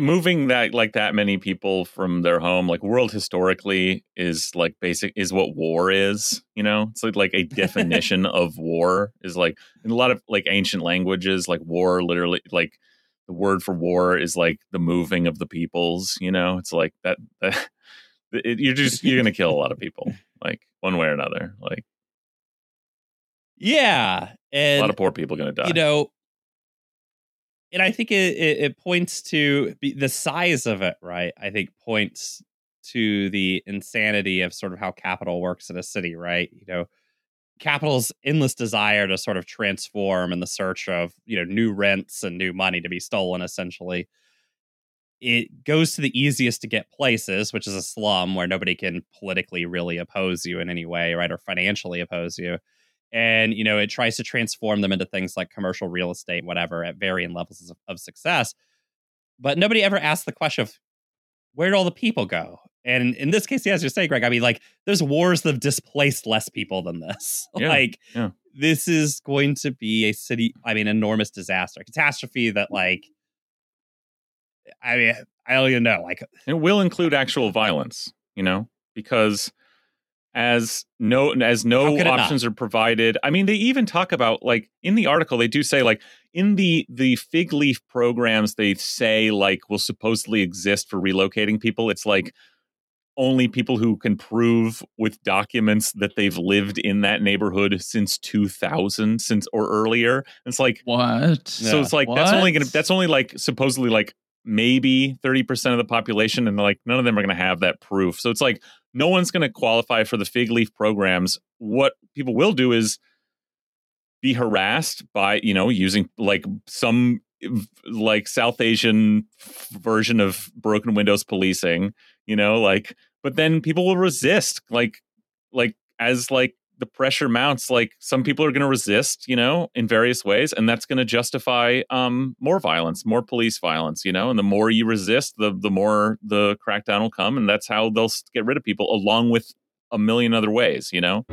moving that like that many people from their home like world historically is like basic is what war is you know? It's like, like a definition of war is like in a lot of like ancient languages like war literally like the word for war is like the moving of the peoples you know? It's like that, that it, you're just you're gonna kill a lot of people like one way or another like yeah and a lot of poor people gonna die. you know and I think it, it, it points to the size of it, right? I think points to the insanity of sort of how capital works in a city, right? You know, capital's endless desire to sort of transform in the search of you know new rents and new money to be stolen, essentially. It goes to the easiest to get places, which is a slum where nobody can politically really oppose you in any way, right, or financially oppose you and you know it tries to transform them into things like commercial real estate whatever at varying levels of, of success. But nobody ever asks the question of where do all the people go? And in this case as you say greg i mean like there's wars that have displaced less people than this. Yeah, like yeah. this is going to be a city i mean enormous disaster catastrophe that like i mean i don't even know like it will include actual violence you know? Because as no as no not? options are provided i mean they even talk about like in the article they do say like in the the fig leaf programs they say like will supposedly exist for relocating people it's like only people who can prove with documents that they've lived in that neighborhood since 2000 since or earlier it's like What? so it's like that's only gonna that's only like supposedly like maybe 30% of the population and like none of them are gonna have that proof. So it's like no one's gonna qualify for the fig leaf programs. What people will do is be harassed by, you know, using like some like South Asian version of broken windows policing, you know, like but then people will resist like like as like the pressure mounts like some people are going to resist you know in various ways and that's going to justify um more violence more police violence you know and the more you resist the the more the crackdown will come and that's how they'll get rid of people along with a million other ways you know